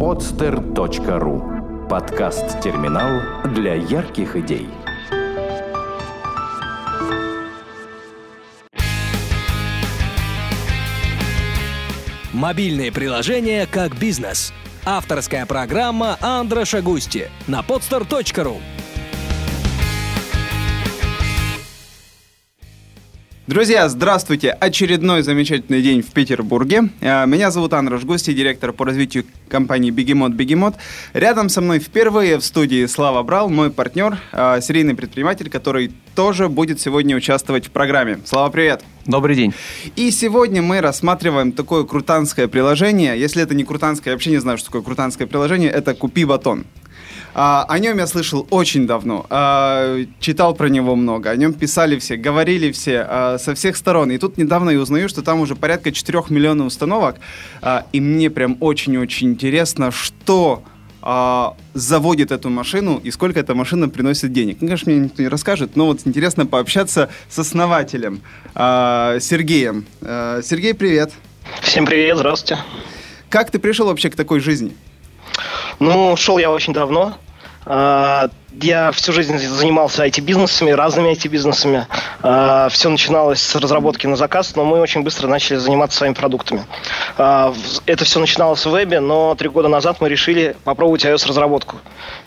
podster.ru Подкаст-терминал для ярких идей. Мобильные приложения как бизнес. Авторская программа Андроша Густи на podster.ru Друзья, здравствуйте! Очередной замечательный день в Петербурге. Э, меня зовут Анна Жгусти, директор по развитию компании Бегемот Бегемот. Рядом со мной впервые в студии Слава Брал, мой партнер, э, серийный предприниматель, который тоже будет сегодня участвовать в программе. Слава, привет! Добрый день. И сегодня мы рассматриваем такое крутанское приложение. Если это не крутанское, я вообще не знаю, что такое крутанское приложение. Это «Купи батон». А, о нем я слышал очень давно, а, читал про него много, о нем писали все, говорили все а, со всех сторон. И тут недавно я узнаю, что там уже порядка 4 миллионов установок. А, и мне прям очень-очень интересно, что а, заводит эту машину и сколько эта машина приносит денег. Ну, конечно, мне никто не расскажет, но вот интересно пообщаться с основателем а, Сергеем. А, Сергей, привет. Всем привет, здравствуйте. Как ты пришел вообще к такой жизни? Ну, шел я очень давно. А, я всю жизнь занимался IT-бизнесами, разными IT-бизнесами. А, Все начиналось с разработки на заказ, но мы очень быстро начали заниматься своими продуктами. А, это все начиналось в вебе, но три года назад мы решили попробовать iOS-разработку.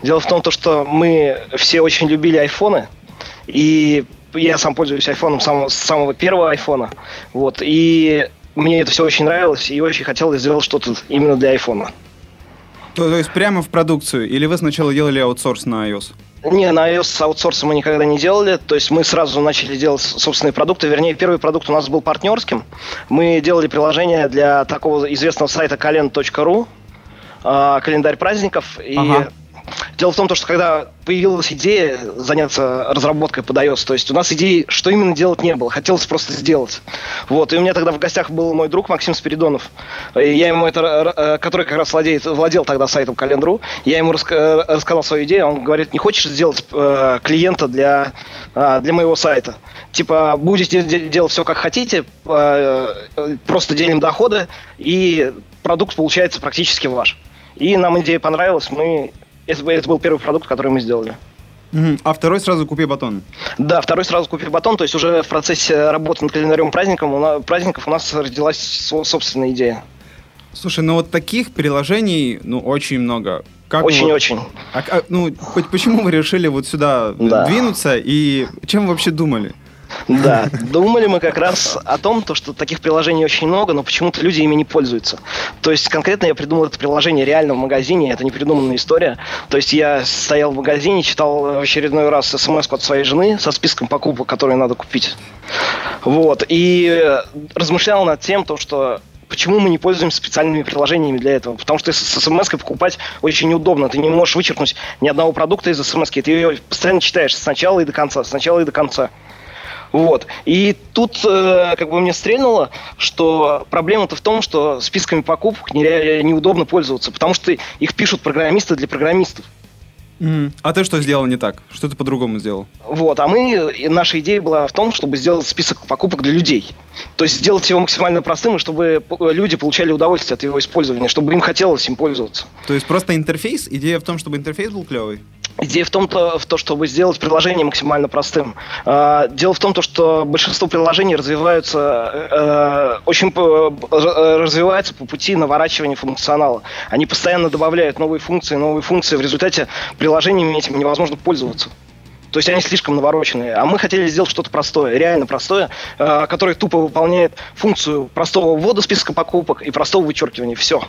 Дело в том, что мы все очень любили айфоны, и я сам пользуюсь айфоном с самого первого айфона. Вот, и мне это все очень нравилось, и очень хотелось сделать что-то именно для айфона. То, то есть прямо в продукцию? Или вы сначала делали аутсорс на iOS? Не, на iOS с аутсорсом мы никогда не делали. То есть мы сразу начали делать собственные продукты. Вернее, первый продукт у нас был партнерским. Мы делали приложение для такого известного сайта kalend.ru, а, календарь праздников. И ага. Дело в том, что когда появилась идея заняться разработкой под iOS, то есть у нас идеи, что именно делать не было, хотелось просто сделать. Вот, и у меня тогда в гостях был мой друг Максим Спиридонов, и я ему это, который как раз владеет, владел тогда сайтом Календру, я ему раска- рассказал свою идею, он говорит, не хочешь сделать э, клиента для, э, для моего сайта? Типа, будете делать все как хотите, э, просто делим доходы, и продукт получается практически ваш. И нам идея понравилась, мы это, это был первый продукт, который мы сделали. А второй сразу купи батон. Да, второй сразу купи батон. То есть уже в процессе работы над календарем праздником, у нас, праздников у нас родилась собственная идея. Слушай, ну вот таких приложений, ну, очень много. Очень-очень. Вот, а, а, ну, почему вы решили вот сюда да. двинуться и чем вы вообще думали? Да, думали мы как раз о том, то, что таких приложений очень много, но почему-то люди ими не пользуются. То есть конкретно я придумал это приложение реально в магазине, это не придуманная история. То есть я стоял в магазине, читал в очередной раз смс от своей жены со списком покупок, которые надо купить. Вот, и размышлял над тем, то, что почему мы не пользуемся специальными приложениями для этого? Потому что с смс покупать очень неудобно. Ты не можешь вычеркнуть ни одного продукта из смс Ты ее постоянно читаешь сначала и до конца, сначала и до конца. Вот. И тут э, как бы мне стрельнуло, что проблема-то в том, что списками покупок неудобно пользоваться, потому что их пишут программисты для программистов. Mm. А ты что сделал не так? Что ты по-другому сделал? Вот, а мы, наша идея была в том, чтобы сделать список покупок для людей. То есть сделать его максимально простым, и чтобы люди получали удовольствие от его использования, чтобы им хотелось им пользоваться. То есть просто интерфейс? Идея в том, чтобы интерфейс был клевый? Идея в том, -то, в то, чтобы сделать приложение максимально простым. А, дело в том, что большинство приложений развиваются э, очень э, развиваются по пути наворачивания функционала. Они постоянно добавляют новые функции, новые функции. В результате приложениями этим невозможно пользоваться. То есть они слишком навороченные. А мы хотели сделать что-то простое, реально простое, э, которое тупо выполняет функцию простого ввода списка покупок и простого вычеркивания. Все.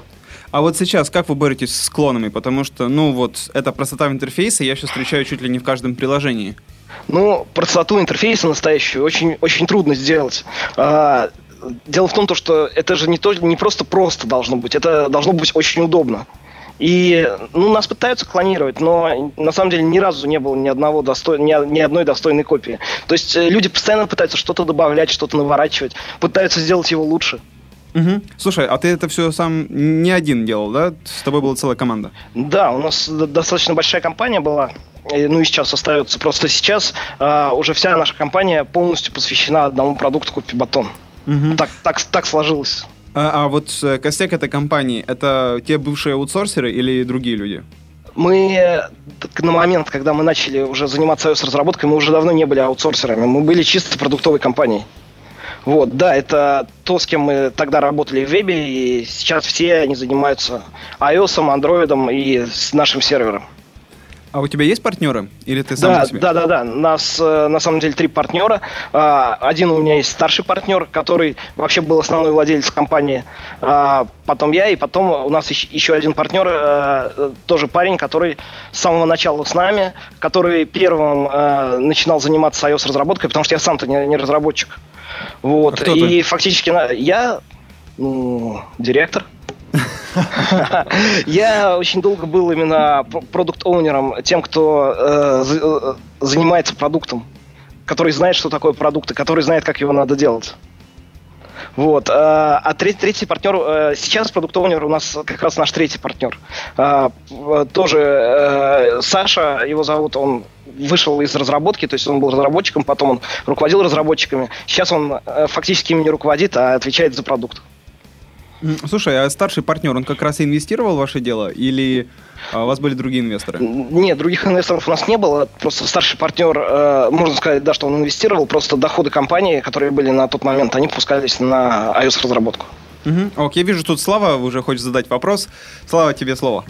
А вот сейчас как вы боретесь с клонами? Потому что, ну вот, эта простота интерфейса я сейчас встречаю чуть ли не в каждом приложении. Ну, простоту интерфейса настоящую очень, очень трудно сделать. А, дело в том, что это же не, то, не просто просто должно быть, это должно быть очень удобно. И ну, нас пытаются клонировать, но на самом деле ни разу не было ни, одного достой... ни, ни одной достойной копии. То есть э, люди постоянно пытаются что-то добавлять, что-то наворачивать, пытаются сделать его лучше. Угу. Слушай, а ты это все сам не один делал, да? С тобой была целая команда. Да, у нас достаточно большая компания была. Ну и сейчас остается. Просто сейчас а, уже вся наша компания полностью посвящена одному продукту Купи Батон. Угу. Так, так, так сложилось. А, а вот э, костяк этой компании, это те бывшие аутсорсеры или другие люди? Мы э, на момент, когда мы начали уже заниматься iOS-разработкой, мы уже давно не были аутсорсерами, мы были чисто продуктовой компанией. Вот, да, это то, с кем мы тогда работали в вебе, и сейчас все они занимаются iOS, Android и с нашим сервером. А у тебя есть партнеры? Или ты сам Да, себе? да, да, да. Нас э, на самом деле три партнера. А, Один у меня есть старший партнер, который вообще был основной владелец компании. А, Потом я, и потом у нас еще- один партнер, э, тоже парень, который с самого начала с нами, который первым э, начинал заниматься iOS разработкой, потому что я сам-то не, разработчик. Вот. А и ты? фактически я ну, директор. Я очень долго был именно продукт-оунером, тем, кто э, э, занимается продуктом, который знает, что такое продукт, и который знает, как его надо делать. Вот. э, А третий, третий партнер, сейчас продукт-оунер у нас как раз наш третий партнер. Тоже Саша, его зовут, он вышел из разработки, то есть он был разработчиком, потом он руководил разработчиками. Сейчас он фактически ими не руководит, а отвечает за продукт. Слушай, а старший партнер, он как раз и инвестировал в ваше дело? Или а, у вас были другие инвесторы? Нет, других инвесторов у нас не было. Просто старший партнер, э, можно сказать, да, что он инвестировал. Просто доходы компании, которые были на тот момент, они пускались на iOS-разработку. Мгм. Ок, я вижу, тут Слава уже хочет задать вопрос. Слава, тебе слово.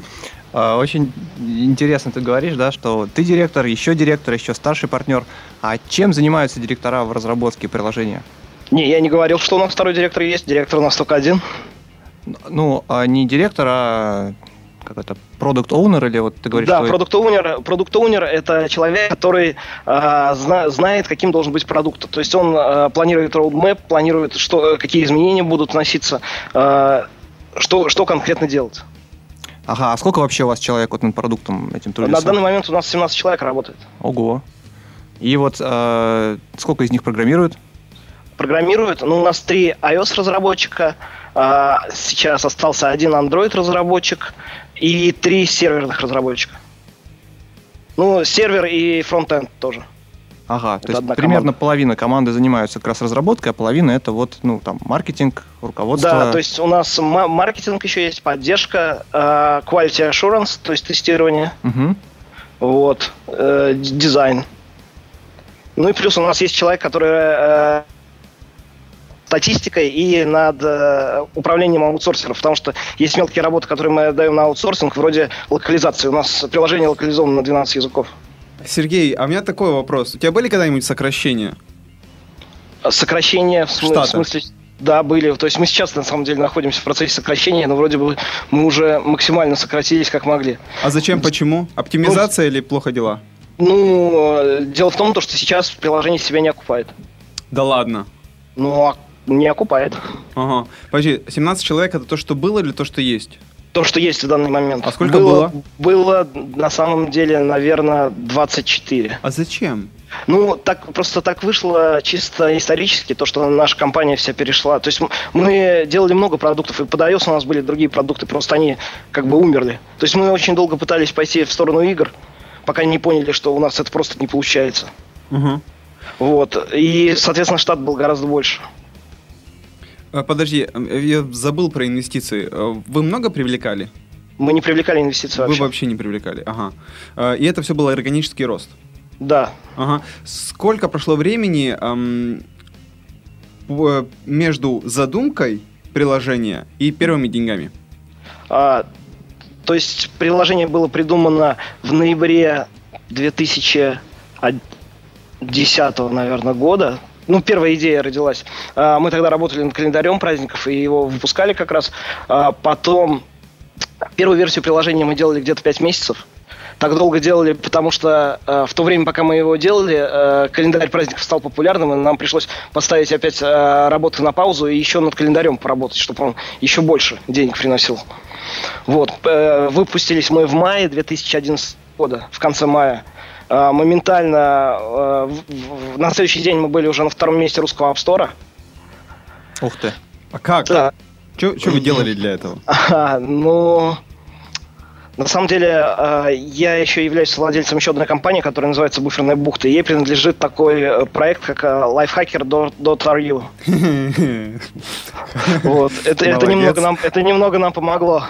А, Очень интересно ты говоришь, да, что ты директор, еще директор, еще старший партнер. А чем занимаются директора в разработке приложения? Не, я не говорил, что у нас второй директор есть. Директор у нас только один. Ну, а не директор, а как это, продукт оунер или вот ты говоришь, да, что... продукт-оунер, продукт-оунер это человек, который э, зна- знает, каким должен быть продукт. То есть он э, планирует роудмэп, планирует, что, какие изменения будут вноситься, э, что, что конкретно делать. Ага, а сколько вообще у вас человек вот над продуктом этим На трудится? данный момент у нас 17 человек работает. Ого. И вот э, сколько из них программируют? Программируют. Ну, у нас три iOS-разработчика, а, сейчас остался один Android-разработчик и три серверных разработчика. Ну, сервер и фронтенд тоже. Ага, то Это есть одна примерно команда. половина команды занимаются как раз разработкой, а половина это вот, ну, там, маркетинг, руководство. Да, то есть у нас ма- маркетинг еще есть, поддержка, а, quality assurance, то есть тестирование, Мгм. вот, э, дизайн. Ну и плюс у нас есть человек, который э, статистикой и над э, управлением аутсорсеров, потому что есть мелкие работы, которые мы даем на аутсорсинг, вроде локализации. У нас приложение локализовано на 12 языков. Сергей, а у меня такой вопрос. У тебя были когда-нибудь сокращения? Сокращения в, смы- в смысле... Да, были. То есть мы сейчас, на самом деле, находимся в процессе сокращения, но вроде бы мы уже максимально сократились, как могли. А зачем, почему? Оптимизация или плохо дела? Ну, э, дело в том, то, что сейчас приложение себя не окупает. Да ладно. Ну, а не окупает. Ага. Подожди, 17 человек это то, что было или то, что есть? То, что есть в данный момент. А сколько было? Было, на самом деле, наверное, 24. А зачем? Ну, так просто так вышло чисто исторически, то, что наша компания вся перешла. То есть мы делали много продуктов, и под iOS у нас были другие продукты, просто они как бы умерли. То есть мы очень долго пытались пойти в сторону игр, пока не поняли, что у нас это просто не получается. Угу. Вот. И, соответственно, штат был гораздо больше. А, Подожди, я забыл про инвестиции. Э, Вы много привлекали? Мы не привлекали инвестиции вообще. Вы вообще не привлекали, ага. Э, И это все был органический рост. Да. Ага. Сколько прошло времени эм, между задумкой приложения и первыми деньгами? А, то есть приложение было придумано в ноябре 2010, наверное, года. Ну, первая идея родилась. А, мы тогда работали над календарем праздников и его выпускали как раз. А, потом первую версию приложения мы делали где-то 5 месяцев. Так долго делали, потому что э, в то время, пока мы его делали, э, календарь праздников стал популярным, и нам пришлось поставить опять э, работу на паузу и еще над календарем поработать, чтобы он еще больше денег приносил. Вот. э, выпустились мы в мае 2011 года, в конце мая. Э, моментально э, на следующий день мы были уже на втором месте русского App Store. Ух ты. А как? Да. Что вы делали для этого? Ага, ну, На самом деле, э, я еще являюсь владельцем еще одной компании, которая называется Буферная бухта. Ей принадлежит такой э, проект, как э, lifehacker.ru. Вот. Это, это, немного нам, это немного нам помогло.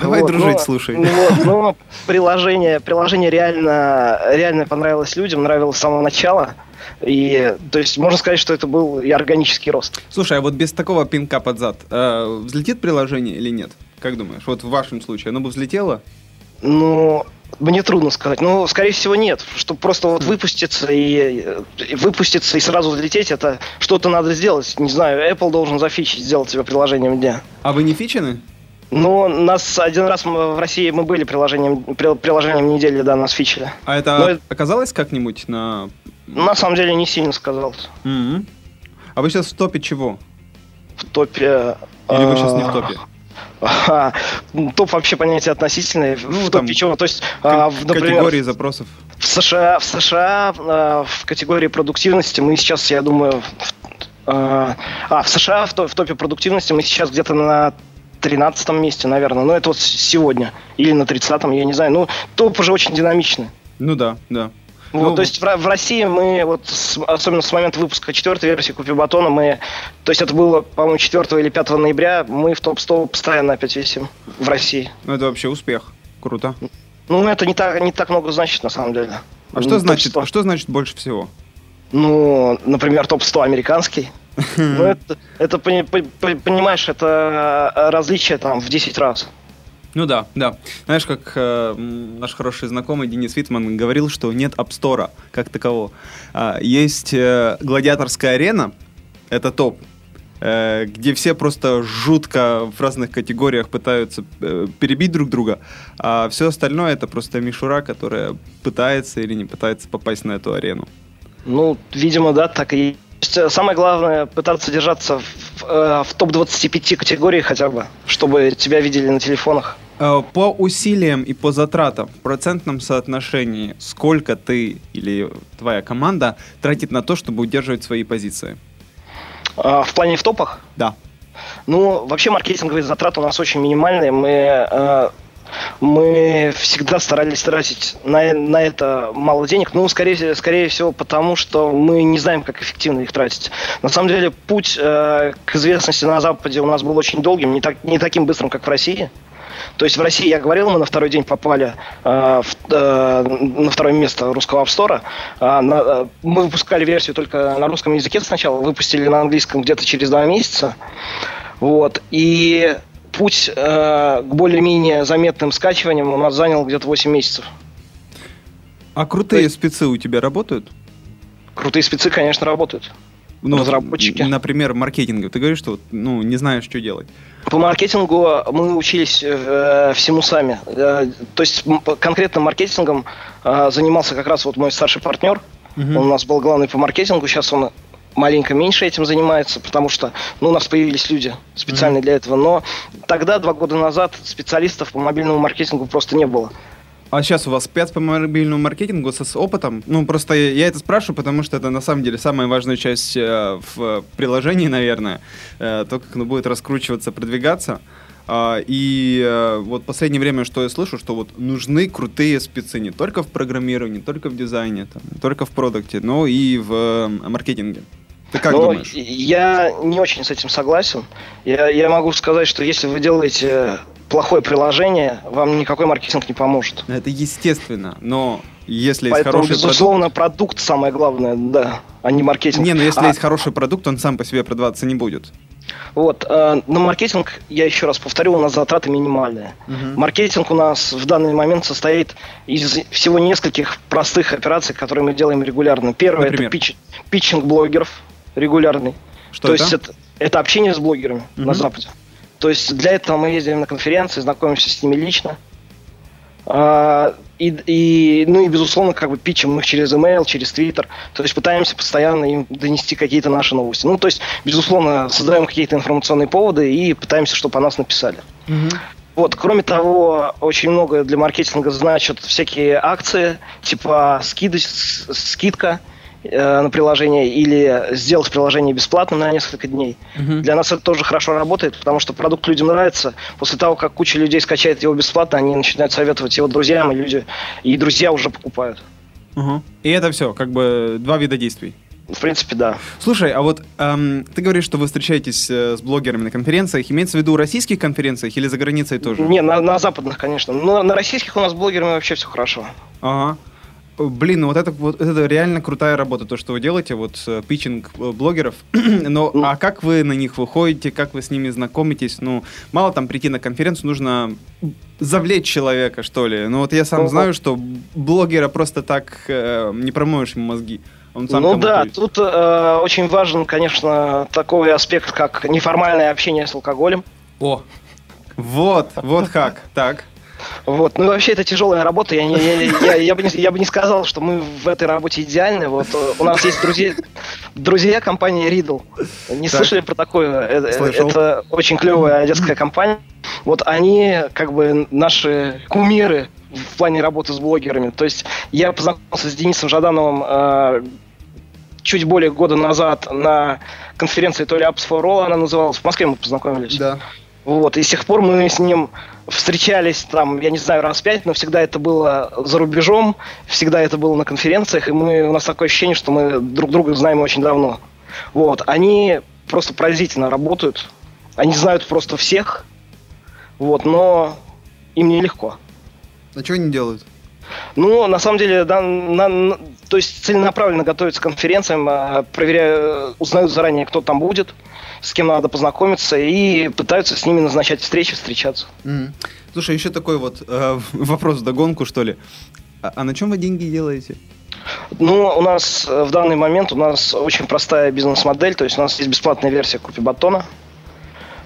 Давай Вот, дружить, но- слушай. вот, но приложение, приложение реально, реально понравилось людям, нравилось с самого начала. И, то есть, можно сказать, что это был и органический рост. Слушай, а вот без такого пинка под зад э, взлетит приложение или нет? Как думаешь? Вот в вашем случае оно бы взлетело? Ну, мне трудно сказать. Ну, скорее всего, нет. Чтобы просто вот выпуститься и, э, и выпуститься и сразу взлететь, это что-то надо сделать. Не знаю, Apple должен зафичить, сделать себе приложением дня. А вы не фичены? Ну, нас один раз мы- в России мы были приложением, при- приложением недели, да, нас фичили. А это это- оказалось как-нибудь на... На самом деле не сильно сказалось. Мгм. А вы сейчас в топе чего? В топе... Или вы сейчас не в топе? а, Топ вообще понятие относительное. Ну, в топе чего? То есть, а, в, например, Категории запросов. В США, в США э, в категории продуктивности мы сейчас, я думаю, в, э, а, в США в, то- в топе продуктивности мы сейчас где-то на 13 месте, наверное. Но это вот сегодня. Или на 30-м, я не знаю. Ну, топ уже очень динамичный. Ну да, да. Вот, Ну, то есть в, в России мы, вот, с- особенно с момента выпуска четвертой версии Купи Батона, мы, то есть это было, по-моему, 4 или 5 ноября, мы в топ-100 постоянно опять висим в России. Ну это вообще успех. Круто. Ну, это не так, не так много значит, на самом деле. А Ну, что значит, топ-100. что значит больше всего? Ну, например, топ-100 американский. Ну, это, это пони- по- по- понимаешь, это э, различие там в 10 раз. Ну да, да. Знаешь, как э, наш хороший знакомый Денис Витман говорил, что нет апстора как такового. А, есть э, гладиаторская арена, это топ, э, где все просто жутко в разных категориях пытаются э, перебить друг друга, а все остальное это просто мишура, которая пытается или не пытается попасть на эту арену. Ну, видимо, да, так и есть. Самое главное пытаться держаться в, э, в топ-25 категории хотя бы, чтобы тебя видели на телефонах. Э, По усилиям и по затратам в процентном соотношении, сколько ты или твоя команда тратит на то, чтобы удерживать свои позиции? А в плане в топах, Да. ну, вообще маркетинговые затраты у нас очень минимальные. Мы, э, мы всегда старались тратить на, на это мало денег. Ну, скорее, скорее всего, потому что мы не знаем, как эффективно их тратить. На самом деле, путь э, к известности на Западе у нас был очень долгим, не, так, не таким быстрым, как в России. То есть в России, я говорил, мы на второй день попали э, в- э, на второе место русского App Store. А, на- э, мы выпускали версию только на русском языке сначала, выпустили на английском где-то через два месяца. Вот. И путь э, к более-менее заметным скачиваниям у нас занял где-то 8 месяцев. А крутые спецы у тебя работают? Крутые спецы, конечно, работают. Ну, Разработчики. Например, маркетинг. Ты говоришь, что ну, не знаешь, что делать. По маркетингу мы учились э, всему сами. Э, то есть конкретно маркетингом э, занимался как раз вот мой старший партнер. Мгм. Он у нас был главный по маркетингу. Сейчас он маленько меньше этим занимается, потому что ну, у нас появились люди специально для этого. Но тогда, два года назад, специалистов по мобильному маркетингу просто не было. А сейчас у вас спец по мобильному маркетингу с опытом? Ну, просто я, это спрашиваю, потому что это на самом деле самая важная часть э, в приложении, наверное. Э, то, как оно будет раскручиваться, продвигаться. А, и э, вот последнее время, что я слышу, что вот нужны крутые спецы не только в программировании, не только в дизайне, там, не только в продукте, но и в э, маркетинге. Ты как Но думаешь? я не очень с этим согласен. Я, я могу сказать, что если вы делаете плохое приложение, вам никакой маркетинг не поможет. Это естественно, но если есть Поэтому, хороший продукт... безусловно, продукт самое главное, да, а не маркетинг. Не, ну если А, есть хороший продукт, он сам по себе продаваться не будет. Вот, э, на маркетинг, я еще раз повторю, у нас затраты минимальные. Маркетинг у нас в данный момент состоит из всего нескольких простых операций, которые мы делаем регулярно. Первое Например? это питч- питчинг блогеров регулярный. Что То это? есть это, это общение с блогерами Мгм. на Западе. То есть для этого мы ездим на конференции, знакомимся с ними лично. А, и, и, ну и, безусловно, как бы питчим их через email, через Twitter. То есть пытаемся постоянно им донести какие-то наши новости. Ну, то есть, безусловно, создаем какие-то информационные поводы и пытаемся, чтобы о нас написали. Вот, кроме того, очень много для маркетинга значат всякие акции, типа скиды, скидка э, на приложение или сделать приложение бесплатным на несколько дней. Мгм. Для нас это тоже хорошо работает, потому что продукт людям нравится. После того, как куча людей скачает его бесплатно, они начинают советовать его друзьям, и люди, и друзья уже покупают. Ага. И это все, как бы два вида действий. В принципе, да. Слушай, а вот эм, ты говоришь, что вы встречаетесь э, с блогерами на конференциях. Имеется в виду российских конференциях или за границей тоже? Не, на, на западных, конечно. Но на российских у нас с блогерами вообще все хорошо. Ага. Блин, ну вот это, вот это реально крутая работа, то, что вы делаете, вот э, питчинг э, блогеров. Но Ну. а как вы на них выходите, как вы с ними знакомитесь? Ну, мало там прийти на конференцию, нужно завлечь человека, что ли. Ну вот я сам Ого. знаю, что блогера просто так э, не промоешь ему мозги. Он сам ну да, ведь. тут э, очень важен, конечно, такой аспект, как неформальное общение с алкоголем. О, вот, вот как. Так. Вот. Ну и вообще это тяжелая работа. Я, не, я, я, я бы не, я бы не сказал, что мы в этой работе идеальны. Вот э, у нас есть друзья, друзья компании Riddle. Не Так. слышали про такое? Это, Слышал. это очень клевая одесская компания. Вот они как бы наши кумиры в плане работы с блогерами. То есть я познакомился с Денисом Жадановым э, чуть более года назад на конференции то ли Apps for All она называлась. В Москве мы познакомились. Да. Вот, и с тех пор мы с ним встречались там, я не знаю, раз пять, но всегда это было за рубежом, всегда это было на конференциях, и мы, у нас такое ощущение, что мы друг друга знаем очень давно. Вот, они просто поразительно работают, они знают просто всех, вот, но им нелегко. А что они делают? Ну, на самом деле, да, на- то есть целенаправленно готовятся к конференциям, а, проверяют, узнают заранее, кто там будет, с кем надо познакомиться, и пытаются с ними назначать встречи, встречаться. Мгм. Слушай, еще такой вот э, вопрос в догонку, что ли. А, а на чем вы деньги делаете? Ну, у нас э, в данный момент у нас очень простая бизнес-модель, то есть у нас есть бесплатная версия Купи Батона,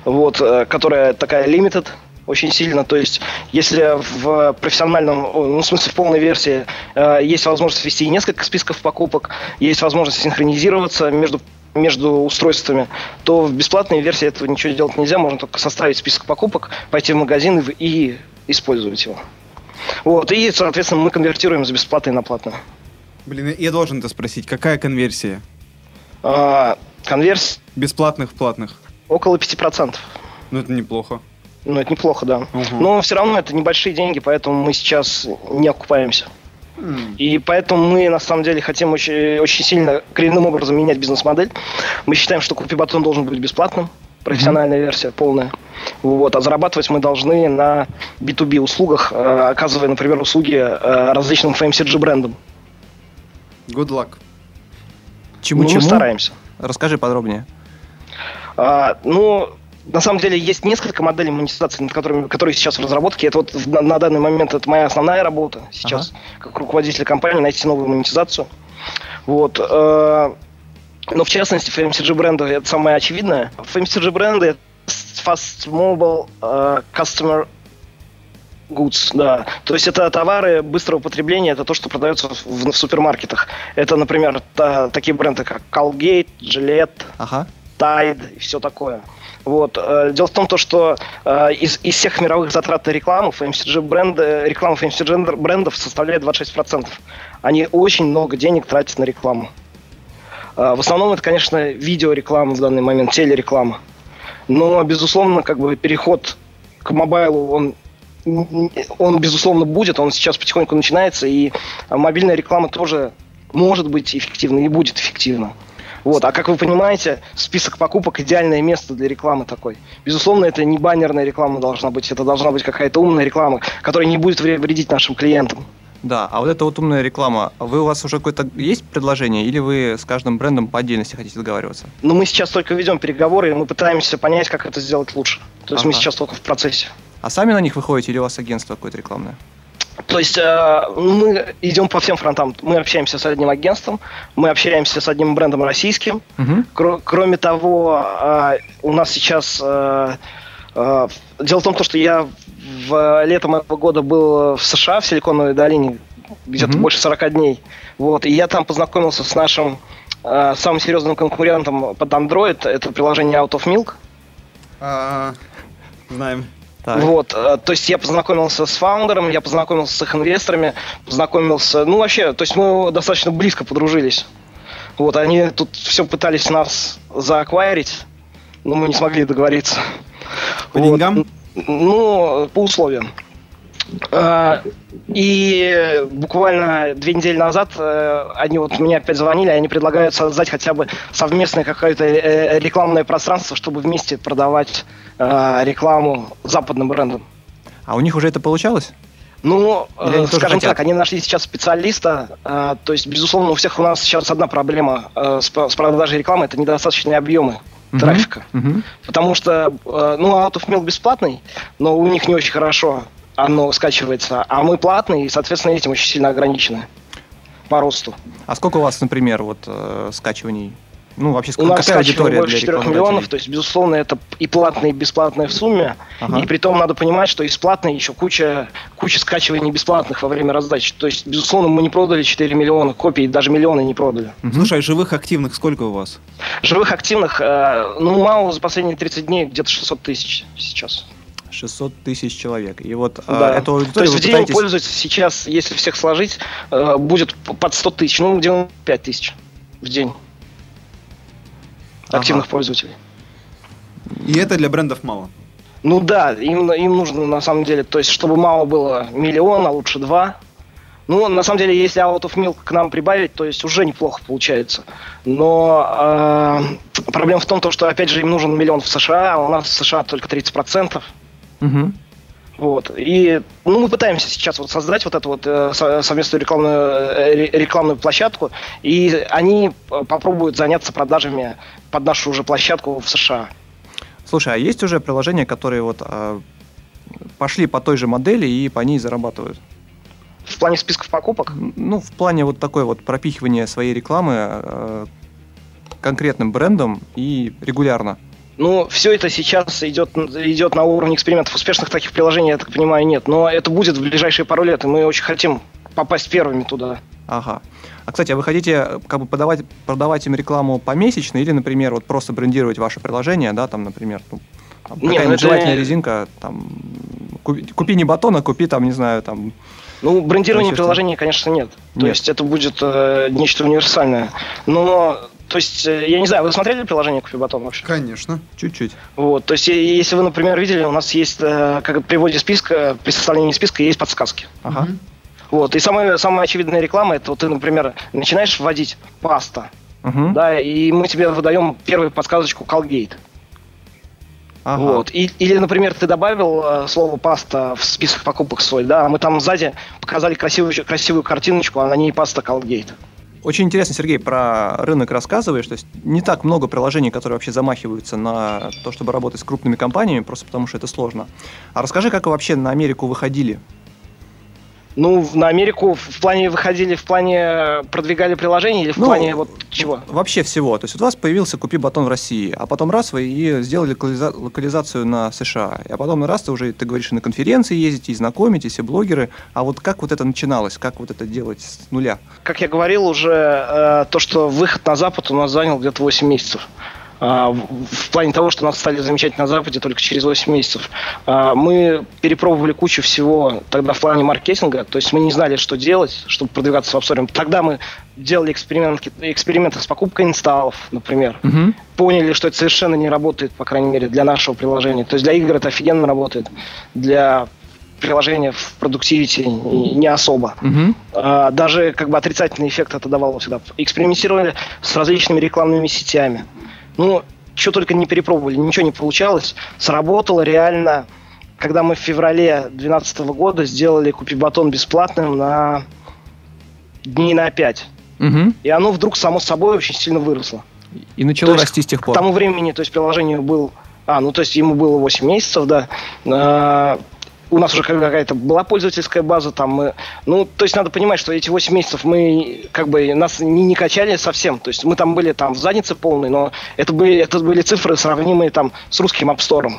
вот, э, которая такая limited очень сильно, то есть если в профессиональном, ну, в смысле в полной версии э, есть возможность ввести несколько списков покупок, есть возможность синхронизироваться между между устройствами, то в бесплатной версии этого ничего делать нельзя, можно только составить список покупок, пойти в магазин и, использовать его. Вот, и, соответственно, мы конвертируем с бесплатной на платную. Блин, я должен это спросить. Какая конверсия? А, конверсия Бесплатных в платных? около 5%. Ну, это неплохо. Ну, это неплохо, да. Мгм. Но все равно это небольшие деньги, поэтому мы сейчас не окупаемся. И поэтому мы, на самом деле, хотим очень, очень сильно коренным образом менять бизнес-модель. Мы считаем, что купи батон должен быть бесплатным, профессиональная версия полная. Вот, а зарабатывать мы должны на B2B услугах, э, оказывая, например, услуги э, различным FMCG-брендам. Good luck. Ну, чему? Мы стараемся. Расскажи подробнее. А, ну, на самом деле есть несколько моделей монетизации, над которыми, которые сейчас в разработке. Это вот на, на данный момент это моя основная работа сейчас, как руководителя компании, найти новую монетизацию. Вот. э, но в частности, FMCG бренды это самое очевидное. FMCG бренды это Fast Mobile э, Customer Goods, да. То есть это товары быстрого потребления, это то, что продается в, в супермаркетах. Это, например, та- такие бренды, как Colgate, Gillette, Ага. Tide и все такое. Вот. э, Дело в том, то, что э, из, из всех мировых затрат на рекламу FMCG бренды, реклама FMCG брендов составляет 26%. Они очень много денег тратят на рекламу. Э, В основном это, конечно, видеореклама в данный момент, телереклама. Но, безусловно, как бы переход к мобайлу, он он, безусловно, будет, он сейчас потихоньку начинается, и мобильная реклама тоже может быть эффективна и будет эффективна. Вот. А как вы понимаете, список покупок идеальное место для рекламы такой. Безусловно, это не баннерная реклама должна быть, это должна быть какая-то умная реклама, которая не будет вре- вредить нашим клиентам. Да, а вот эта вот умная реклама, вы у вас уже какое-то есть предложение, или вы с каждым брендом по отдельности хотите договариваться? Но мы сейчас только ведем переговоры, и мы пытаемся понять, как это сделать лучше. То есть мы Ага. сейчас только в процессе. А сами на них выходите, или у вас агентство какое-то рекламное? То есть э, мы идем по всем фронтам. Мы общаемся с одним агентством, мы общаемся с одним брендом российским. Угу. Кро- кроме того, э, у нас сейчас... э, э, дело в том, что я в летом этого года был в США, в Силиконовой долине, где-то Мгм. больше 40 дней. Вот, и я там познакомился с нашим э, самым серьезным конкурентом под Android. Это приложение Out of Milk. А, знаем. Так. Вот, э, то есть я познакомился с фаундером, я познакомился с их инвесторами, познакомился, ну вообще, то есть мы достаточно близко подружились. Вот, они тут все пытались нас заакварить, но мы не смогли договориться. По Вот. деньгам? Ну, по условиям. А, И буквально две недели назад э, они вот мне опять звонили, они предлагают создать хотя бы совместное какое-то э, рекламное пространство, чтобы вместе продавать э, рекламу западным брендам. А у них уже это получалось? Ну, э, скажем хотят? так, они нашли сейчас специалиста. э, то есть, безусловно, у всех у нас сейчас одна проблема э, с, продажей рекламы это недостаточные объемы Мгм. трафика. Мгм. Потому что, э, ну, Out of Milk бесплатный, но у них не очень хорошо оно скачивается, а мы платные, и, соответственно, этим очень сильно ограничены по росту. А сколько у вас, например, вот э, скачиваний? Ну, вообще, У нас какая скачиваний аудитория больше для 4 рекламодателей? миллионов, то есть, безусловно, это и платное, и бесплатное в сумме. Ага. И при том надо понимать, что из платной еще куча, куча скачиваний бесплатных во время раздачи. То есть, безусловно, мы не продали 4 миллиона копий, даже миллионы не продали. Слушай, а живых активных сколько у вас? Живых активных, э, ну, мало за последние 30 дней, где-то 600 тысяч сейчас. 600 тысяч человек. И вот э, Да. эту То есть в день пытаетесь... пользуется сейчас, если всех сложить, э, будет под 100 тысяч, ну, 95 тысяч в день Ага. активных пользователей. И это для брендов мало. Ну да, им, им нужно на самом деле, то есть чтобы мало было миллион, а лучше два. Ну, на самом деле, если Out of Milk к нам прибавить, то есть уже неплохо получается. Но э, проблема в том, то, что, опять же, им нужен миллион в США, а у нас в США только 30%. Мгм. Вот. И ну, мы пытаемся сейчас вот создать вот эту вот э, со- совместную рекламную, э, ре- рекламную площадку, и они э, попробуют заняться продажами под нашу уже площадку в США. Слушай, а есть уже приложения, которые вот э, пошли по той же модели и по ней зарабатывают? В плане списков покупок, Ну, в плане вот такой вот пропихивания своей рекламы э, конкретным брендом и регулярно. Ну, все это сейчас идет, идет на уровне экспериментов. Успешных таких приложений, я так понимаю, нет. Но это будет в ближайшие пару лет, и мы очень хотим попасть первыми туда. Ага. А, кстати, а вы хотите как бы подавать, продавать им рекламу помесячно или, например, вот просто брендировать ваше приложение, да, там, например, ну, там, Не, ну какая-нибудь это- жевательная резинка, там, купи, купи не батон, а купи там, не знаю, там, Ну, брендирования что? приложения, конечно, нет. То Нет. есть это будет э, нечто универсальное. Но, то есть, э, я не знаю, вы смотрели приложение Купи-Батон вообще? Конечно. чуть-чуть. Вот, то есть, если вы, например, видели, у нас есть, э, как при вводе списка, при составлении списка есть подсказки. Ага. Вот, и самая, самая очевидная реклама, это вот ты, например, начинаешь вводить паста, Мгм. да, и мы тебе выдаем первую подсказочку Colgate. Ага. Вот. И- или, например, ты добавил э, слово паста в список покупок свой, да, а мы там сзади показали красивую, красивую картиночку, а на ней паста Colgate. Очень интересно, Сергей, про рынок рассказываешь. То есть не так много приложений, которые вообще замахиваются на то, чтобы работать с крупными компаниями, просто потому что это сложно. А расскажи, как вы вообще на Америку выходили? Ну, на Америку в плане выходили, в плане продвигали приложение или в Ну, плане вот чего? Вообще всего. То есть у вас появился «Купи батон» в России, а потом раз вы и сделали локализа- локализацию на США. А потом раз ты уже, ты говоришь, и на конференции ездите, и знакомитесь, и блогеры. А вот как вот это начиналось? Как вот это делать с нуля? Как я говорил уже, э, то, что выход на Запад у нас занял где-то 8 месяцев. А, в, плане того, что нас стали замечать на Западе только через 8 месяцев. А, мы перепробовали кучу всего тогда в плане маркетинга, то есть мы не знали, что делать, чтобы продвигаться в Store. Тогда мы делали эксперименты, эксперименты с покупкой инсталлов, например. Мгм. Поняли, что это совершенно не работает, по крайней мере, для нашего приложения. То есть для игр это офигенно работает, для приложения в продуктивити не особо. А, даже как бы отрицательный эффект это давало всегда. Экспериментировали с различными рекламными сетями. Ну, что только не перепробовали, ничего не получалось. Сработало реально, когда мы в феврале 2012 года сделали Купи Батон бесплатным на дней на 5. Мгм. И оно вдруг само собой очень сильно выросло. И начало То есть расти с тех К пор. тому времени, то есть приложению был... А, ну то есть ему было 8 месяцев, да. У нас уже какая-то была пользовательская база, там мы... Ну, то есть надо понимать, что эти 8 месяцев мы как бы нас не, не качали совсем. То есть мы там были там в заднице полной, но это были, это были цифры, сравнимые там с русским App Store.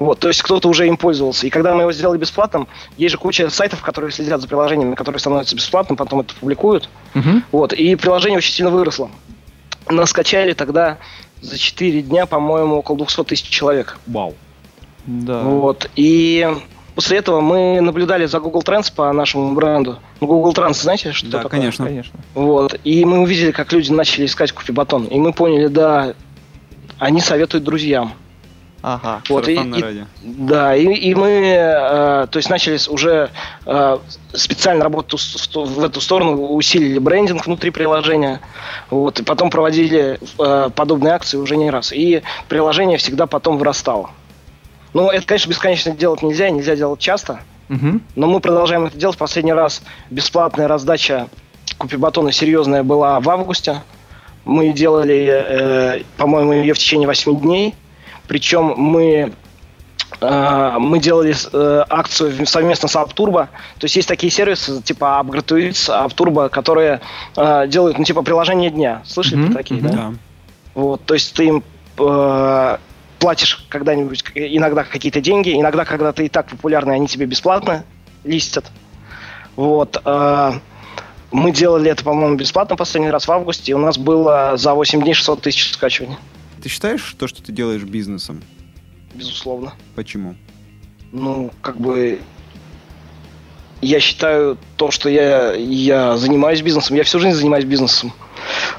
Вот, то есть кто-то уже им пользовался. И когда мы его сделали бесплатным, есть же куча сайтов, которые следят за приложениями, которые становятся бесплатным, потом это публикуют. Мгм. Вот, и приложение очень сильно выросло. Нас скачали тогда за 4 дня, по-моему, около 200 тысяч человек. Вау. Да. Вот, и После этого мы наблюдали за Google Trends по нашему бренду. Ну, Google Trends, знаете, что Да, такое? конечно. Конечно. Вот. И мы увидели, как люди начали искать купи-батон. И мы поняли, да, они советуют друзьям. Ага. Вот, и- и-. Да, и, и мы, э, то есть начали уже э, специально работать в, сто- в эту сторону, усилили брендинг внутри приложения, вот, и потом проводили э, подобные акции уже не раз. И приложение всегда потом вырастало. Ну, это, конечно, бесконечно делать нельзя, и нельзя делать часто, Мгм. но мы продолжаем это делать. Последний раз бесплатная раздача купи-батона серьезная была в августе. Мы делали, э, по-моему, ее в течение 8 дней. Причем мы, э, мы делали э, акцию совместно с Апturbo. То есть есть такие сервисы типа UpGratuits, Apturbo, которые э, делают, ну, типа приложение дня. Слышали Мгм, про такие, мгм. да? Да. Вот, то есть ты им э, платишь когда-нибудь иногда какие-то деньги, иногда, когда ты и так популярный, они тебе бесплатно листят. Вот. э, мы делали это, по-моему, бесплатно последний раз в августе, и у нас было за 8 дней 600 тысяч скачиваний, Ты считаешь то, что ты делаешь бизнесом? безусловно. Почему? Ну, как бы... Я считаю то, что я, я занимаюсь бизнесом. Я всю жизнь занимаюсь бизнесом.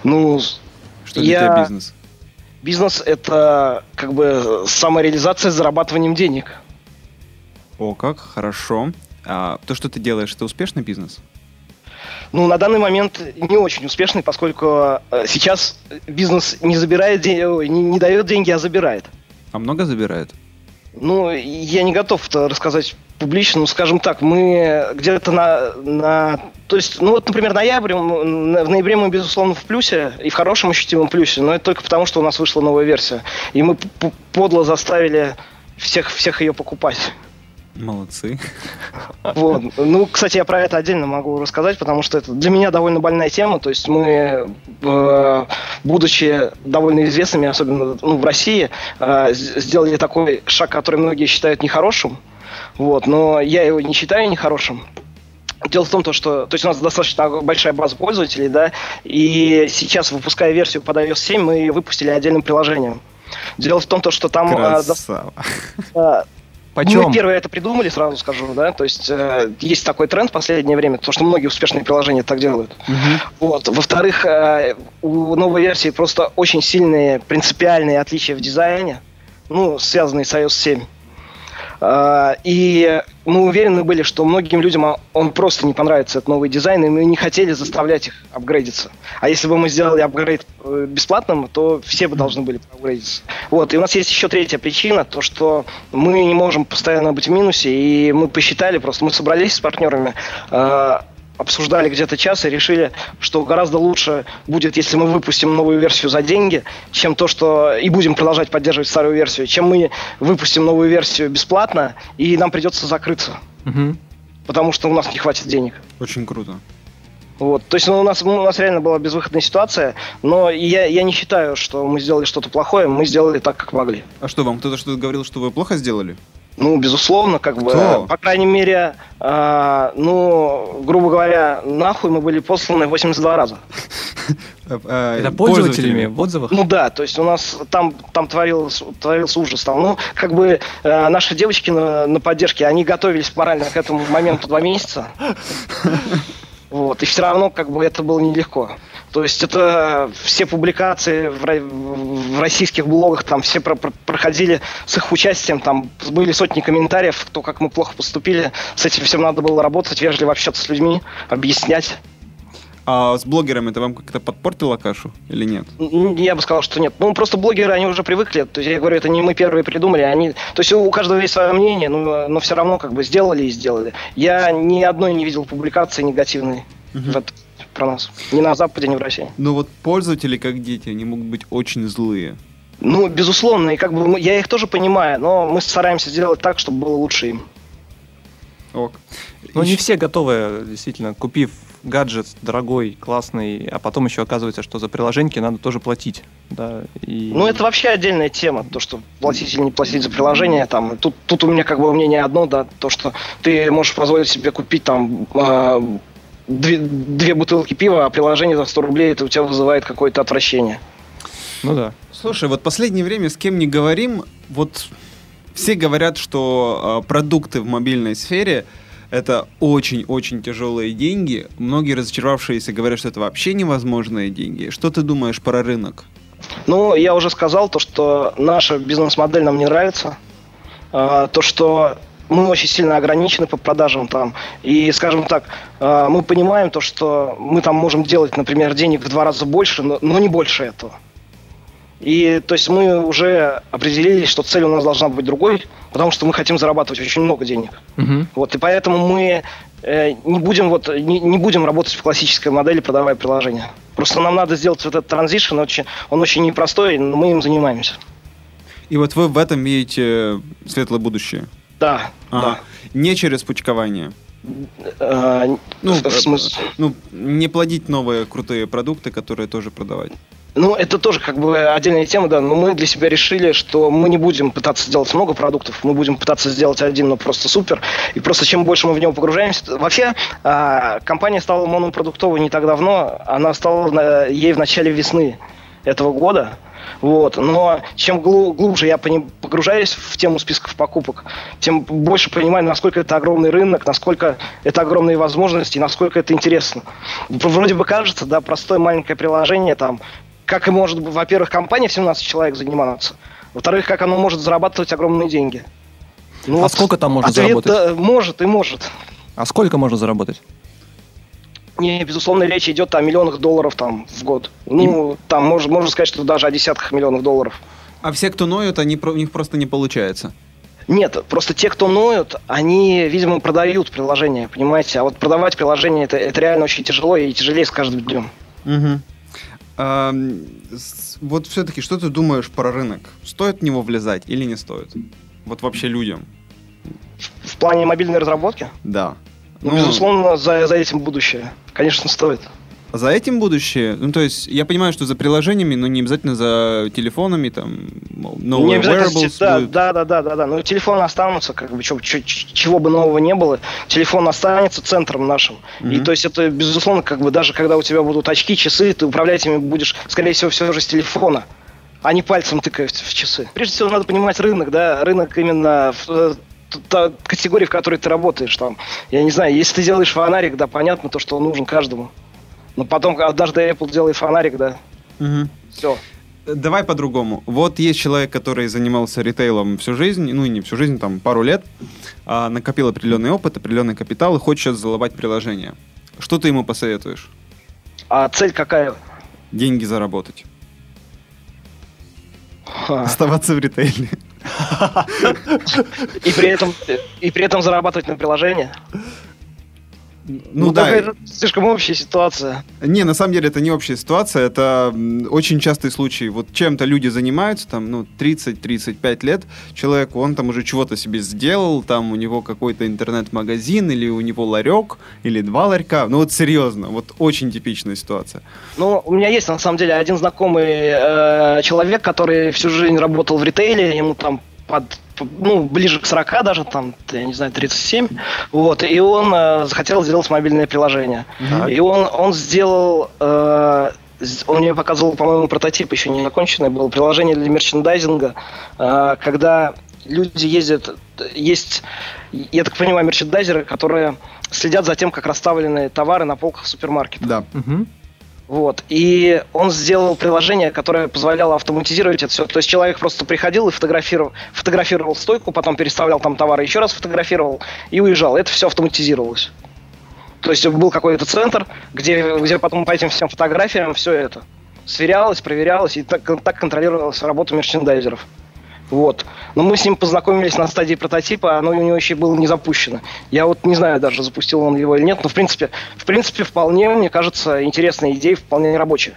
Ну, Что для Я- тебя бизнес? Бизнес это как бы самореализация с зарабатыванием денег. О, как хорошо. А, то, что ты делаешь, это успешный бизнес? Ну, на данный момент не очень успешный, поскольку э, сейчас бизнес не забирает деньги, не, не дает деньги, а забирает. А много забирает? Ну, я не готов рассказать публично, но, скажем так, мы где-то на, на... То есть, ну вот, например, ноябрь, в ноябре мы, безусловно, в плюсе, и в хорошем ощутимом плюсе, но это только потому, что у нас вышла новая версия. И мы подло заставили всех, всех ее покупать. Молодцы. Вот. Ну, кстати, я про это отдельно могу рассказать, потому что это для меня довольно больная тема. То есть мы, э, будучи довольно известными, особенно ну, в России, э, сделали такой шаг, который многие считают нехорошим. Вот. Но я его не считаю нехорошим. Дело в том, то, что то есть у нас достаточно большая база пользователей, да, и сейчас, выпуская версию под iOS 7, мы ее выпустили отдельным приложением. Дело в том, то, что там э, Красава. э, Почем? мы первое это придумали, сразу скажу, да, то есть э, есть такой тренд в последнее время, потому что многие успешные приложения так делают. Вот. Во-вторых, э, у новой версии просто очень сильные принципиальные отличия в дизайне, ну, связанные с iOS 7. Э, И мы уверены были, что многим людям а, он просто не понравится, этот новый дизайн, и мы не хотели заставлять их апгрейдиться. А если бы мы сделали апгрейд э, бесплатным, то все бы должны были апгрейдиться. Вот, и у нас есть еще третья причина, то что мы не можем постоянно быть в минусе, и мы посчитали просто, мы собрались с партнерами, э, обсуждали где-то час и решили, что гораздо лучше будет, если мы выпустим новую версию за деньги, чем то, что и будем продолжать поддерживать старую версию, чем мы выпустим новую версию бесплатно, и нам придется закрыться, Мгм. потому что у нас не хватит денег. Очень круто. Вот. То есть ну, у, нас, у нас реально была безвыходная ситуация, но я, я не считаю, что мы сделали что-то плохое, мы сделали так, как могли. А что, вам кто-то что-то говорил, что вы плохо сделали? Ну, безусловно, как бы, Кто? по крайней мере, а, ну, грубо говоря, нахуй мы были посланы 82 раза. Э, Это пользователями в отзывах? Ну да, то есть у нас там, там творился, творился ужас. Там, ну, как бы э, наши девочки на, на поддержке, они готовились морально к этому моменту два месяца. Вот, и все равно, как бы, это было нелегко. То есть это все публикации в, в российских блогах, там все про- про- проходили с их участием, там были сотни комментариев, то, как мы плохо поступили. С этим всем надо было работать, вежливо общаться с людьми, объяснять. А с блогерами это вам как-то подпортило кашу или нет? Я бы сказал, что нет. Ну, просто блогеры, они уже привыкли. То есть, я говорю, это не мы первые придумали. Они... То есть, у каждого есть свое мнение, но, но все равно как бы сделали и сделали. Я ни одной не видел публикации негативной в это- про нас. Ни на Западе, ни в России. Ну вот пользователи как дети, они могут быть очень злые. Ну, безусловно, и как бы мы- я их тоже понимаю, но мы стараемся сделать так, чтобы было лучше им. Ок. Но Ну, не все готовы, действительно, купив гаджет дорогой, классный, а потом еще оказывается, что за приложеньки надо тоже платить. Да, и... Ну, это вообще отдельная тема, то, что платить или не платить за приложение, там, тут, тут у меня как бы мнение одно, да, то, что ты можешь позволить себе купить там а, две, две бутылки пива, а приложение за 100 рублей, это у тебя вызывает какое-то отвращение. Ну да. Слушай, вот последнее время с кем не говорим, вот все говорят, что э, продукты в мобильной сфере это очень-очень тяжелые деньги. Многие разочаровавшиеся говорят, что это вообще невозможные деньги. Что ты думаешь про рынок? Ну, я уже сказал то, что наша бизнес-модель нам не нравится. А, то, что мы очень сильно ограничены по продажам там. И, скажем так, а, мы понимаем то, что мы там можем делать, например, денег в два раза больше, но, но не больше этого. И то есть мы уже определились, что цель у нас должна быть другой, потому что мы хотим зарабатывать очень много денег. Мгм. Вот, и поэтому мы э, не будем вот не, не будем работать в классической модели, продавая приложение. Просто нам надо сделать вот этот транзишн, очень, он очень непростой, но мы им занимаемся. И вот вы в этом видите светлое будущее. Да, Ага. Не через пучкование. да. Э, Ну, в, в смысле? э, ну, не плодить новые крутые продукты, которые тоже продавать. Ну, это тоже как бы отдельная тема, да, но мы для себя решили, что мы не будем пытаться сделать много продуктов, мы будем пытаться сделать один, но просто супер, и просто чем больше мы в него погружаемся... Вообще, а, компания стала монопродуктовой не так давно, она стала на- ей в начале весны этого года, вот, но чем глу- глубже я погружаюсь в тему списков покупок, тем больше понимаю, насколько это огромный рынок, насколько это огромные возможности, насколько это интересно. Вроде бы кажется, да, простое маленькое приложение, там, как и может, во-первых, компания в 17 человек заниматься, во-вторых, как оно может зарабатывать огромные деньги. Ну А сколько там можно ответ, заработать? да, может и может. А сколько можно заработать? Не, безусловно, речь идет о миллионах долларов там в год. Ну, там можно, можно сказать, что даже о десятках миллионов долларов. А все, кто ноют, они, у них просто не получается. Нет, просто те, кто ноют, они, видимо, продают приложение, понимаете? А вот продавать приложение, это, это реально очень тяжело и тяжелее с каждым днем. Мгм. Вот все-таки, что ты думаешь про рынок? Стоит в него влезать или не стоит? Вот вообще людям. В плане мобильной разработки, Да. ну, безусловно, за, за этим будущее. Конечно, стоит. За этим будущее? Ну, то есть, я понимаю, что за приложениями, но не обязательно за телефонами, там, новые Не обязательно, да, да, да, да, да, да. Но телефоны останутся, как бы, чё- чё- чего бы нового не было, телефон останется центром нашим. И Мгм. то есть это, безусловно, как бы даже когда у тебя будут очки, часы, ты управлять ими будешь, скорее всего, все же с телефона, а не пальцем тыкая в, часы. Прежде всего, надо понимать рынок, да, рынок именно в э, та категории, в которой ты работаешь. Там, я не знаю, если ты делаешь фонарик, да, понятно, то, что он нужен каждому. Но потом, когда однажды Apple делает фонарик, да, Мгм. все. Давай по-другому. Вот есть человек, который занимался ритейлом всю жизнь, ну и не всю жизнь, там пару лет, а, накопил определенный опыт, определенный капитал и хочет сейчас залобать приложение. Что ты ему посоветуешь? А цель какая? Деньги заработать. Ха. Оставаться в ритейле. И при этом, и при этом зарабатывать на приложение. Ну, да. такая слишком общая ситуация. Не, на самом деле это не общая ситуация, это очень частый случай. Вот чем-то люди занимаются, там, ну, 30-35 лет, человеку, он там уже чего-то себе сделал, там у него какой-то интернет-магазин, или у него ларек, или два ларька. Ну вот серьезно, вот очень типичная ситуация. Ну, у меня есть, на самом деле, один знакомый э, человек, который всю жизнь работал в ритейле, ему там под, ну, ближе к 40 даже, там, я не знаю, 37, вот, и он э, захотел сделать мобильное приложение. Так. И он, он сделал, э, он мне показывал, по-моему, прототип еще не законченный, было приложение для мерчендайзинга, э, когда люди ездят, есть, я так понимаю, мерчендайзеры, которые следят за тем, как расставлены товары на полках супермаркета. Да. Мгм. Вот. И он сделал приложение, которое позволяло автоматизировать это все. То есть человек просто приходил и фотографировал, фотографировал стойку, потом переставлял там товары, еще раз фотографировал и уезжал. Это все автоматизировалось. То есть был какой-то центр, где, где потом по этим всем фотографиям все это сверялось, проверялось и так, так контролировалась работа мерчендайзеров. Вот. Но мы с ним познакомились на стадии прототипа, оно у него еще было не запущено. Я вот не знаю даже, запустил он его или нет, но в принципе, в принципе, вполне, мне кажется, интересная идея, вполне рабочая.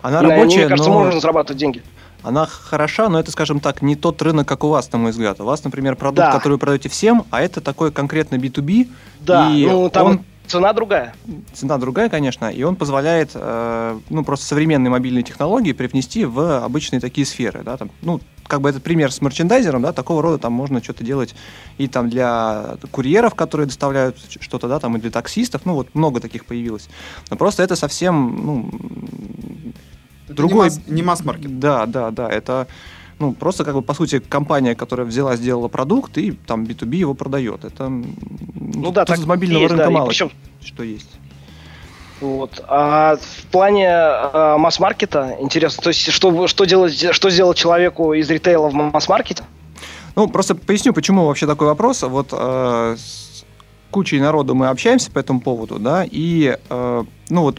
Она И на ней, рабочая, мне кажется, но можно зарабатывать деньги. она хороша, но это, скажем так, не тот рынок, как у вас, на мой взгляд. У вас, например, продукт, Да. который вы продаете всем, а это такой конкретно B2B. Да, и ну там он цена другая. цена другая, конечно, и он позволяет, э, ну, просто современные мобильные технологии привнести в обычные такие сферы, да, там, ну, как бы этот пример с мерчендайзером, да, такого рода там можно что-то делать и там для курьеров, которые доставляют что-то, да, там и для таксистов, ну, вот много таких появилось. Но просто это совсем, ну, Это Другой- Не масс- не масс-маркет. да, да, да, это Ну, просто, как бы, по сути, компания, которая взяла, сделала продукт и там B2B его продает. Это, ну, да, так с мобильного есть, рынка да, мало причем- что есть. Вот. А в плане э, масс-маркета интересно, то есть что, что, делать, что сделать человеку из ритейла в масс-маркете? Ну, просто поясню, почему вообще такой вопрос. Вот э, с кучей народу мы общаемся по этому поводу, да, и, э, ну, вот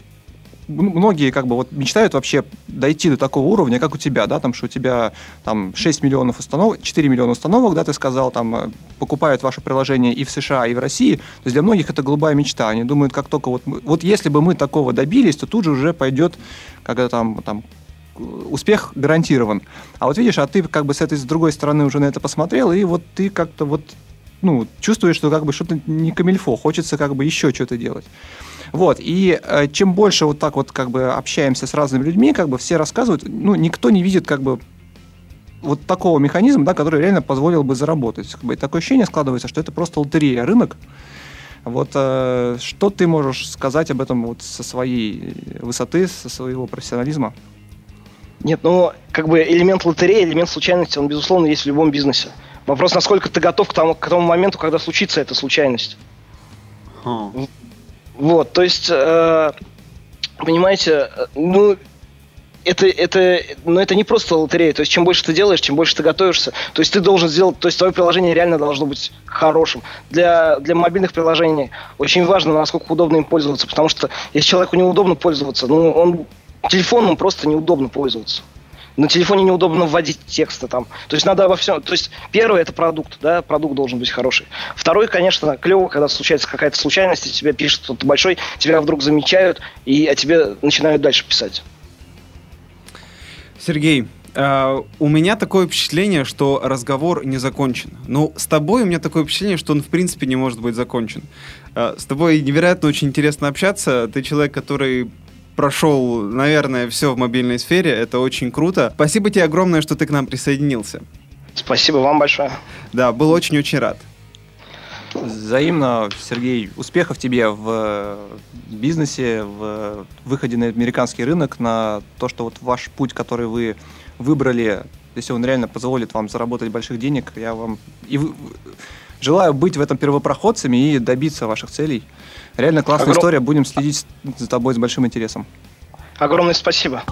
многие как бы вот мечтают вообще дойти до такого уровня, как у тебя, да, там, что у тебя там 6 миллионов установок, 4 миллиона установок, да, ты сказал, там, э, покупают ваше приложение и в США, и в России. То есть для многих это голубая мечта. Они думают, как только вот, вот если бы мы такого добились, то тут же уже пойдет, когда там, там успех гарантирован. А вот видишь, а ты как бы с этой, с другой стороны уже на это посмотрел, и вот ты как-то вот, ну, чувствуешь, что как бы что-то не камильфо, хочется как бы еще что-то делать. Вот, и э, чем больше вот так вот как бы общаемся с разными людьми, как бы все рассказывают, ну, никто не видит как бы вот такого механизма, да, который реально позволил бы заработать. Как бы, и такое ощущение складывается, что это просто лотерея, рынок. Вот э, что ты можешь сказать об этом вот со своей высоты, со своего профессионализма? Нет, ну, как бы элемент лотереи, элемент случайности, он, безусловно, есть в любом бизнесе. Вопрос, насколько ты готов к тому, к тому моменту, когда случится эта случайность. Хм. Вот, то есть, э, понимаете, э, ну, это, это, ну, это не просто лотерея. То есть, чем больше ты делаешь, чем больше ты готовишься. То есть, ты должен сделать, то есть, твое приложение реально должно быть хорошим. Для, для мобильных приложений очень важно, насколько удобно им пользоваться. Потому что, если человеку неудобно пользоваться, ну, он телефоном просто неудобно пользоваться. На телефоне неудобно вводить тексты там. То есть надо обо всем. То есть первое это продукт, да, продукт должен быть хороший. Второй, конечно, клево, когда случается какая-то случайность, и тебе пишет кто-то большой, тебя вдруг замечают, и о тебе начинают дальше писать. Сергей, э, у меня такое впечатление, что разговор не закончен. Ну, с тобой у меня такое впечатление, что он в принципе не может быть закончен. Э, с тобой невероятно очень интересно общаться. Ты человек, который прошел, наверное, все в мобильной сфере. Это очень круто. Спасибо тебе огромное, что ты к нам присоединился. Спасибо вам большое. Да, был очень-очень рад. Взаимно, Сергей, успехов тебе в э, бизнесе, в выходе на американский рынок, на то, что вот ваш путь, который вы выбрали, если он реально позволит вам заработать больших денег, я вам и желаю быть в этом первопроходцами и добиться ваших целей. Реально классная Огром- история, будем следить за тобой с большим интересом. Огромное спасибо.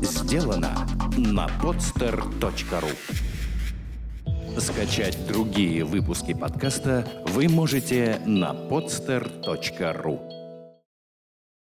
Сделано на podster.ru Скачать другие выпуски подкаста вы можете на podster.ru